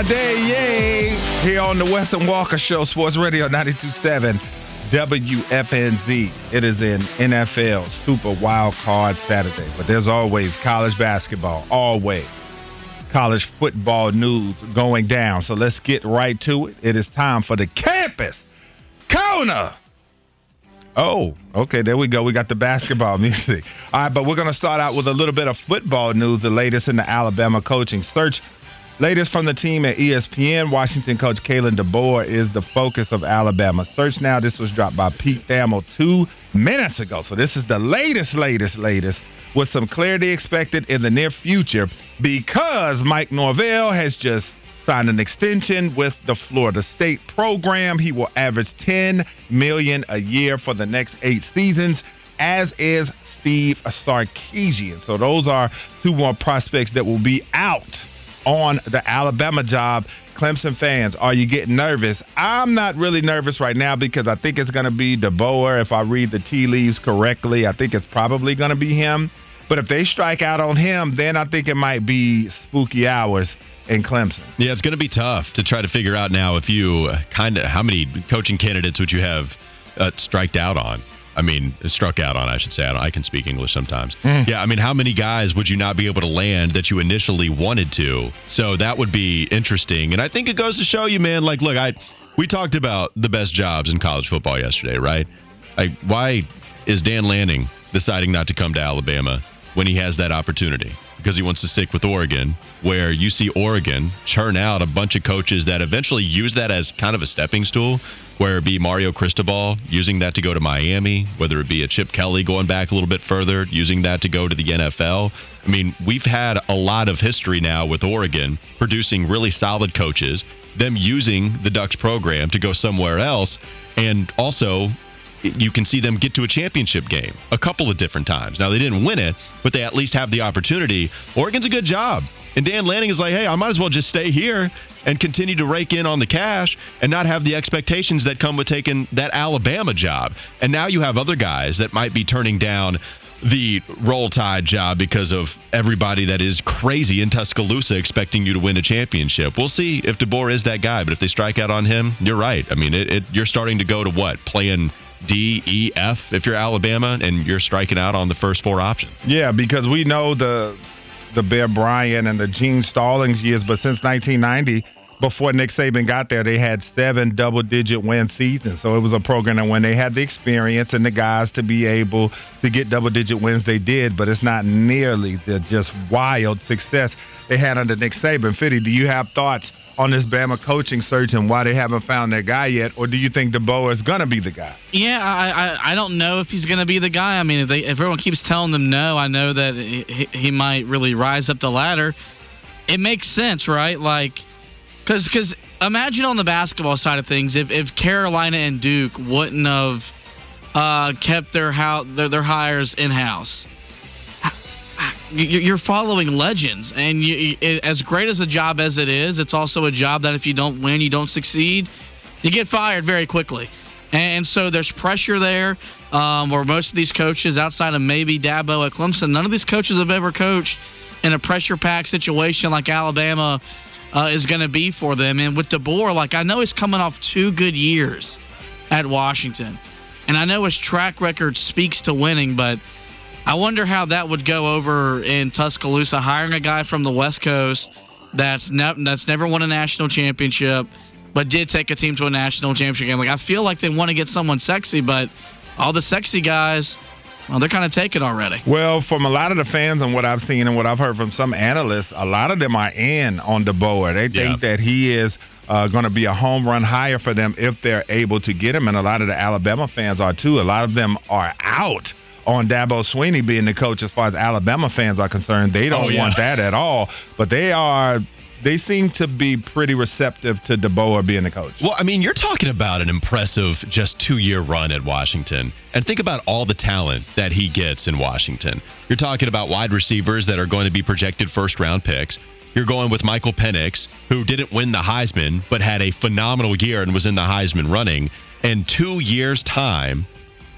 It's Friday, yay! Here on the Wes and Walker Show, Sports Radio 92.7 WFNZ. It is an NFL Super Wild Card Saturday, but there's always college basketball, always college football news going down. So let's get right to it. It is time for the campus corner. Oh, okay, there we go. We got the basketball music. All right, but we're going to start out with a little bit of football news, the latest in the Alabama coaching search. Latest from the team at ESPN, Washington coach Kalen DeBoer is the focus of Alabama search now. This was dropped by Pete Thamel two minutes ago. So this is the latest, latest, latest with some clarity expected in the near future because Mike Norvell has just signed an extension with the Florida State program. He will average 10 million a year for the next 8 seasons as is Steve Sarkisian. So those are two more prospects that will be out on the Alabama job. Clemson fans, are you getting nervous? I'm not really nervous right now because I think it's going to be DeBoer. If I read the tea leaves correctly, I think it's probably going to be him. But if they strike out on him, then I think it might be spooky hours in Clemson. Yeah, it's going to be tough to try to figure out now if you kind of how many coaching candidates would you have uh, striked out on? I mean, struck out on, I should say. I, I can speak English sometimes. Hmm. Yeah, I mean, how many guys would you not be able to land that you initially wanted to? So that would be interesting. And I think it goes to show you, man. Like, look, I we talked about the best jobs in college football yesterday, right? Like, why is Dan Lanning deciding not to come to Alabama when he has that opportunity? Because he wants to stick with Oregon, where you see Oregon churn out a bunch of coaches that eventually use that as kind of a stepping stool, where it be Mario Cristobal using that to go to Miami, whether it be a Chip Kelly going back a little bit further, using that to go to the NFL. I mean, we've had a lot of history now with Oregon producing really solid coaches, them using the Ducks program to go somewhere else, and also you can see them get to a championship game a couple of different times. Now they didn't win it, but they at least have the opportunity. Oregon's a good job. And Dan Lanning is like, hey, I might as well just stay here and continue to rake in on the cash and not have the expectations that come with taking that Alabama job. And now you have other guys that might be turning down the roll tide job because of everybody that is crazy in Tuscaloosa expecting you to win a championship. We'll see if DeBoer is that guy, but if they strike out on him, you're right. I mean, it, it, you're starting to go to what? Playing D, E, F if you're Alabama and you're striking out on the first four options. Yeah, because we know the the Bear Bryant and the Gene Stallings years, but since 1990, before Nick Saban got there, they had seven double-digit win seasons. So it was a program that when they had the experience and the guys to be able to get double-digit wins, they did. But it's not nearly the just wild success they had under Nick Saban. Fitty, do you have thoughts on this Bama coaching search and why they haven't found that guy yet, or do you think DeBoer is gonna be the guy? Yeah, I, I I don't know if he's to be the guy. I mean, if, they, if everyone keeps telling them no, I know that he, he might really rise up the ladder. It makes sense, right? Like, because because imagine on the basketball side of things, if, if Carolina and Duke wouldn't have uh, kept their house their, their hires in house. You're following legends, and you, as great as a job as it is, it's also a job that if you don't win, you don't succeed, you get fired very quickly. And so there's pressure there. Um, where most of these coaches, outside of maybe Dabo at Clemson, none of these coaches have ever coached in a pressure-packed situation like Alabama uh, is going to be for them. And with DeBoer, like I know he's coming off two good years at Washington, and I know his track record speaks to winning, but I wonder how that would go over in Tuscaloosa, hiring a guy from the West Coast that's ne- that's never won a national championship, but did take a team to a national championship game. Like I feel like they want to get someone sexy, but all the sexy guys, well, they're kind of taken already. Well, from a lot of the fans and what I've seen and what I've heard from some analysts, a lot of them are in on DeBoer. They Yeah. think that he is uh, going to be a home run hire for them if they're able to get him, and a lot of the Alabama fans are too. A lot of them are out on Dabo Swinney being the coach as far as Alabama fans are concerned. They don't Oh, yeah. want that at all, but they are they seem to be pretty receptive to DeBoer being the coach. Well, I mean, you're talking about an impressive just two year run at Washington. And think about all the talent that he gets in Washington. You're talking about wide receivers that are going to be projected first round picks. You're going with Michael Penix, who didn't win the Heisman, but had a phenomenal year and was in the Heisman running. In two years' time,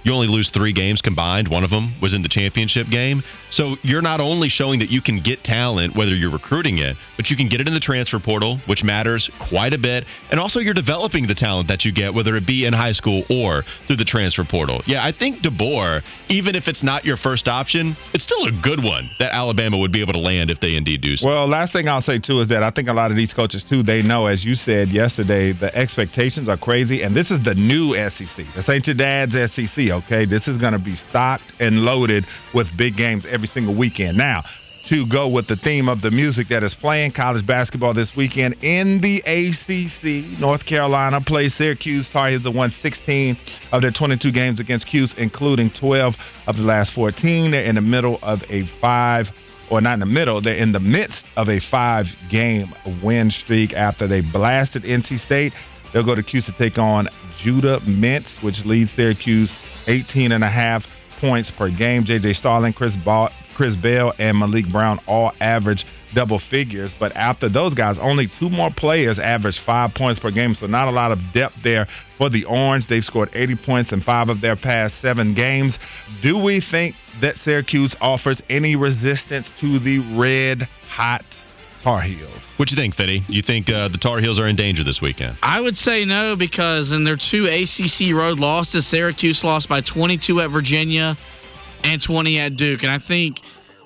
you only lose three games combined. One of them was in the championship game. So you're not only showing that you can get talent, whether you're recruiting it, but you can get it in the transfer portal, which matters quite a bit. And also, you're developing the talent that you get, whether it be in high school or through the transfer portal. Yeah, I think DeBoer, even if it's not your first option, it's still a good one that Alabama would be able to land if they indeed do so. Well, last thing I'll say too is that I think a lot of these coaches too, they know, as you said yesterday, the expectations are crazy, and this is the new SEC. This ain't your dad's SEC okay? This is going to be stocked and loaded with big games every single weekend. Now, to go with the theme of the music that is playing college basketball this weekend in the ACC. North Carolina plays Syracuse. Tar Heels have won 16 of their 22 games against Cuse, including 12 of the last 14. They're in the middle of a five, or not in the middle, they're in the midst of a five game win streak after they blasted NC State. They'll go to Cuse to take on Judah Mintz, which leads Syracuse 18 and a half points per game. J.J. Starling, Chris, ba- Chris Bell, and Maliq Brown all average double figures. But after those guys, only two more players average five points per game. So not a lot of depth there for the Orange. They've scored 80 points in five of their past seven games. Do we think that Syracuse offers any resistance to the red hot Tar Heels. What you think, Fitty? You think uh, the Tar Heels are in danger this weekend? I would say no because in their two ACC road losses, Syracuse lost by 22 at Virginia and 20 at Duke, and I think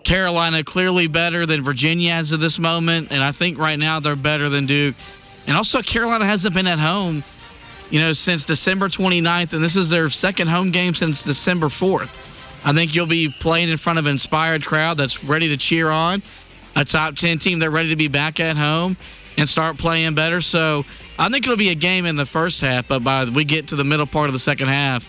Carolina clearly better than Virginia as of this moment, and I think right now they're better than Duke. And also, Carolina hasn't been at home, you know, since December 29th, and this is their second home game since December 4th. I think you'll be playing in front of an inspired crowd that's ready to cheer on a top 10 team. They're ready to be back at home and start playing better. So I think it'll be a game in the first half, but by we get to the middle part of the second half,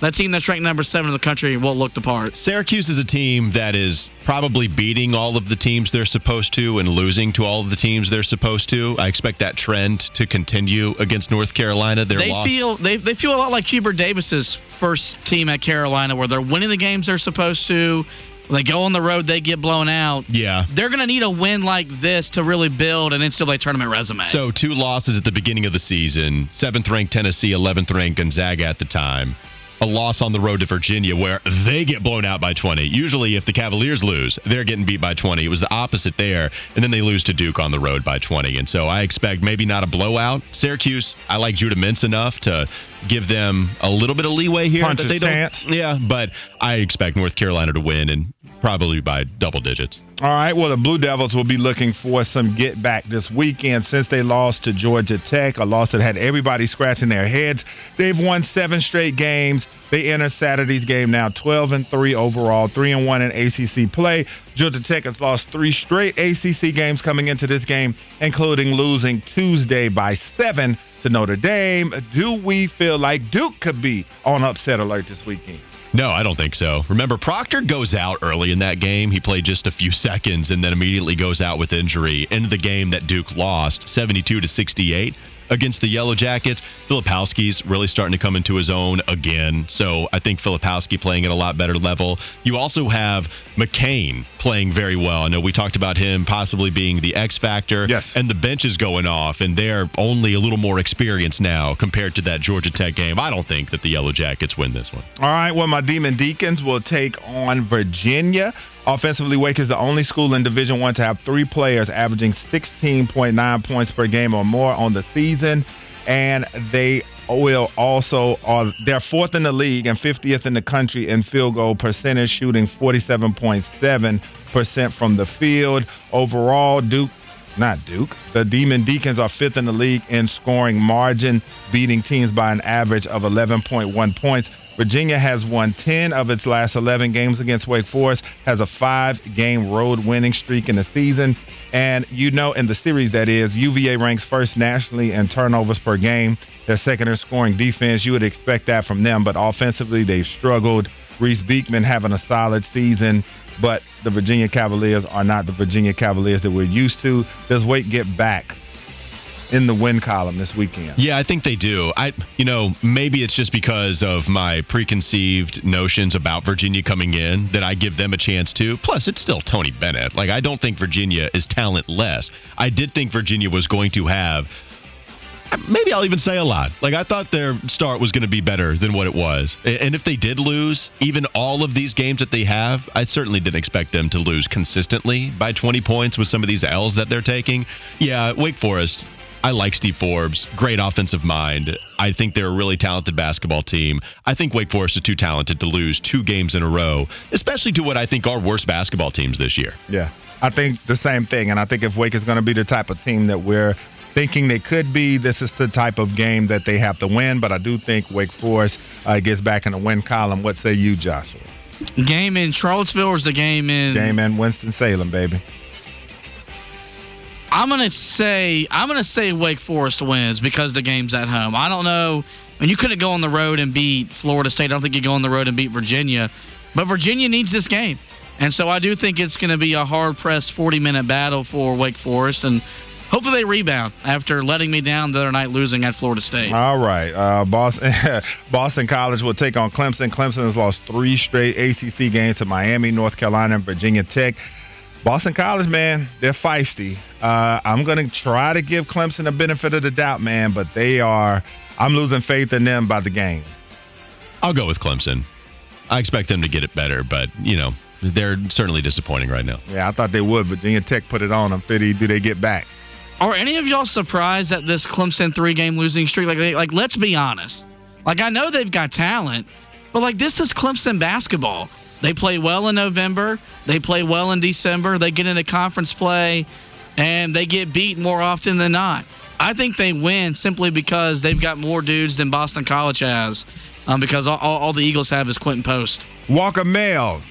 that team that's ranked number seven in the country won't look the part. Syracuse is a team that is probably beating all of the teams they're supposed to and losing to all of the teams they're supposed to. I expect that trend to continue against North Carolina. They're they lost. feel they, they feel a lot like Hubert Davis's first team at Carolina, where they're winning the games they're supposed to. When they go on the road, they get blown out. Yeah. They're going to need a win like this to really build an NCAA tournament resume. So, two losses at the beginning of the season seventh ranked Tennessee, 11th ranked Gonzaga at the time a loss on the road to Virginia where they get blown out by 20. Usually, if the Cavaliers lose, they're getting beat by 20. It was the opposite there, and then they lose to Duke on the road by 20. And so I expect maybe not a blowout. Syracuse, I like Judah Mintz enough to give them a little bit of leeway here. Punch that they don't. Yeah, but I expect North Carolina to win and probably by double digits. All right. Well, the Blue Devils will be looking for some get back this weekend since they lost to Georgia Tech, a loss that had everybody scratching their heads. They've won seven straight games. They enter Saturday's game now 12 and 3 overall, 3 and 1 in ACC play. Georgia Tech has lost three straight ACC games coming into this game, including losing Tuesday by 7 to Notre Dame. Do we feel like Duke could be on upset alert this weekend? No, I don't think so. Remember, Proctor goes out early in that game. He played just a few seconds and then immediately goes out with injury. In the game that Duke lost, 72 to 68 against the Yellow Jackets. Filipowski's really starting to come into his own again. So I think Filipowski playing at a lot better level. You also have McCain playing very well. I know we talked about him possibly being the X factor. Yes. And the bench is going off, and they're only a little more experienced now compared to that Georgia Tech game. I don't think that the Yellow Jackets win this one. All right. Well, my Demon Deacons will take on Virginia. Offensively, Wake is the only school in Division One to have three players averaging 16.9 points per game or more on the season, and they will also are they're fourth in the league and 50th in the country in field goal percentage, shooting 47.7 percent from the field. Overall, Duke. Not Duke. The Demon Deacons are fifth in the league in scoring margin, beating teams by an average of 11.1 points. Virginia has won 10 of its last 11 games against Wake Forest, has a five game road winning streak in the season. And you know, in the series that is, UVA ranks first nationally in turnovers per game. They're second in scoring defense. You would expect that from them, but offensively, they've struggled. Reece Beekman having a solid season. But the Virginia Cavaliers are not the Virginia Cavaliers that we're used to. Does Wake get back in the win column this weekend? Yeah, I think they do. I, you know, maybe it's just because of my preconceived notions about Virginia coming in that I give them a chance to. Plus, it's still Tony Bennett. Like, I don't think Virginia is talentless. I did think Virginia was going to have. Maybe I'll even say a lot. Like I thought their start was going to be better than what it was. And if they did lose, even all of these games that they have, I certainly didn't expect them to lose consistently by 20 points with some of these L's that they're taking. Yeah, Wake Forest I like Steve Forbes, great offensive mind. I think they're a really talented basketball team. I think Wake Forest is too talented to lose two games in a row, especially to what I think are worst basketball teams this year. Yeah, I think the same thing. And I think if Wake is going to be the type of team that we're thinking they could be, this is the type of game that they have to win. But I do think Wake Forest uh, gets back in the win column. What say you, Joshua? Game in Charlottesville or is the game in? Game in Winston Salem, baby. I'm gonna say I'm gonna say Wake Forest wins because the game's at home. I don't know. I mean, you couldn't go on the road and beat Florida State. I don't think you go on the road and beat Virginia, but Virginia needs this game, and so I do think it's going to be a hard pressed 40 minute battle for Wake Forest, and hopefully they rebound after letting me down the other night losing at Florida State. All right, uh, Boston Boston College will take on Clemson. Clemson has lost three straight ACC games to Miami, North Carolina, and Virginia Tech. Boston College, man, they're feisty. Uh, I'm going to try to give Clemson a benefit of the doubt, man, but they are. I'm losing faith in them by the game. I'll go with Clemson. I expect them to get it better, but you know they're certainly disappointing right now. Yeah, I thought they would. Virginia Tech put it on them. Fitty, do they get back? Are any of y'all surprised at this Clemson three-game losing streak? Like, like let's be honest. Like I know they've got talent, but like this is Clemson basketball. They play well in November. They play well in December. They get into conference play, and they get beat more often than not. I think they win simply because they've got more dudes than Boston College has, um, because all, all, the Eagles have is Quinten Post. Walker Mail,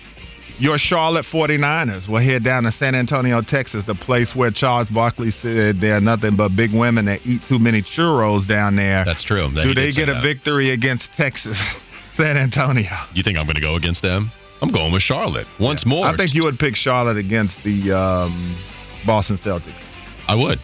your Charlotte 49ers will head down to San Antonio, Texas, the place where Charles Barkley said they're nothing but big women that eat too many churros down there. That's true. Do they get a that. victory against Texas, San Antonio? You think I'm going to go against them? I'm going with Charlotte once yeah. more. I think you would pick Charlotte against the um, Boston Celtics. I would.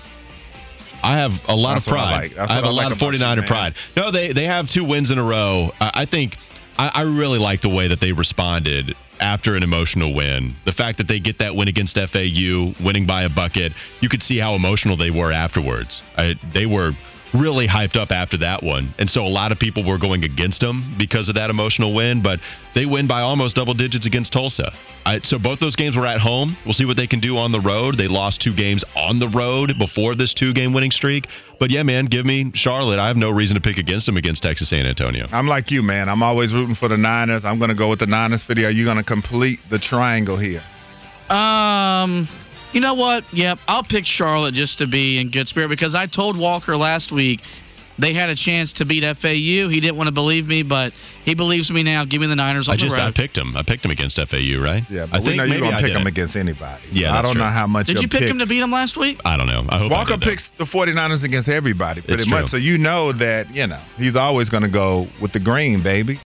I have a lot That's of pride. I, like. I, have a like lot of 49er pride. No, they they have two wins in a row. I think I, I really like the way that they responded after an emotional win. The fact that they get that win against FAU, winning by a bucket, you could see how emotional they were afterwards. I, they were really hyped up after that one. And so a lot of people were going against them because of that emotional win, but they win by almost double digits against Tulsa. I, so both those games were at home. We'll see what they can do on the road. They lost two games on the road before this two game winning streak. But yeah, man, give me Charlotte. I have no reason to pick against them against Texas San Antonio. I'm like you, man. I'm always rooting for the Niners. I'm going to go with the Niners video. Are you going to complete the triangle here? Um, you know what? Yep, I'll pick Charlotte just to be in good spirit because I told Walker last week they had a chance to beat FAU. He didn't want to believe me, but he believes me now. Give me the Niners on I just, the road. I picked him. I picked him against FAU, right? Yeah, but I think know you're gonna pick him against anybody. Yeah, I don't true. know how much. Did you pick, pick him to beat him last week? I don't know. I hope Walker I picks the 49ers against everybody pretty it's much, true. so you know that you know he's always going to go with the green, baby.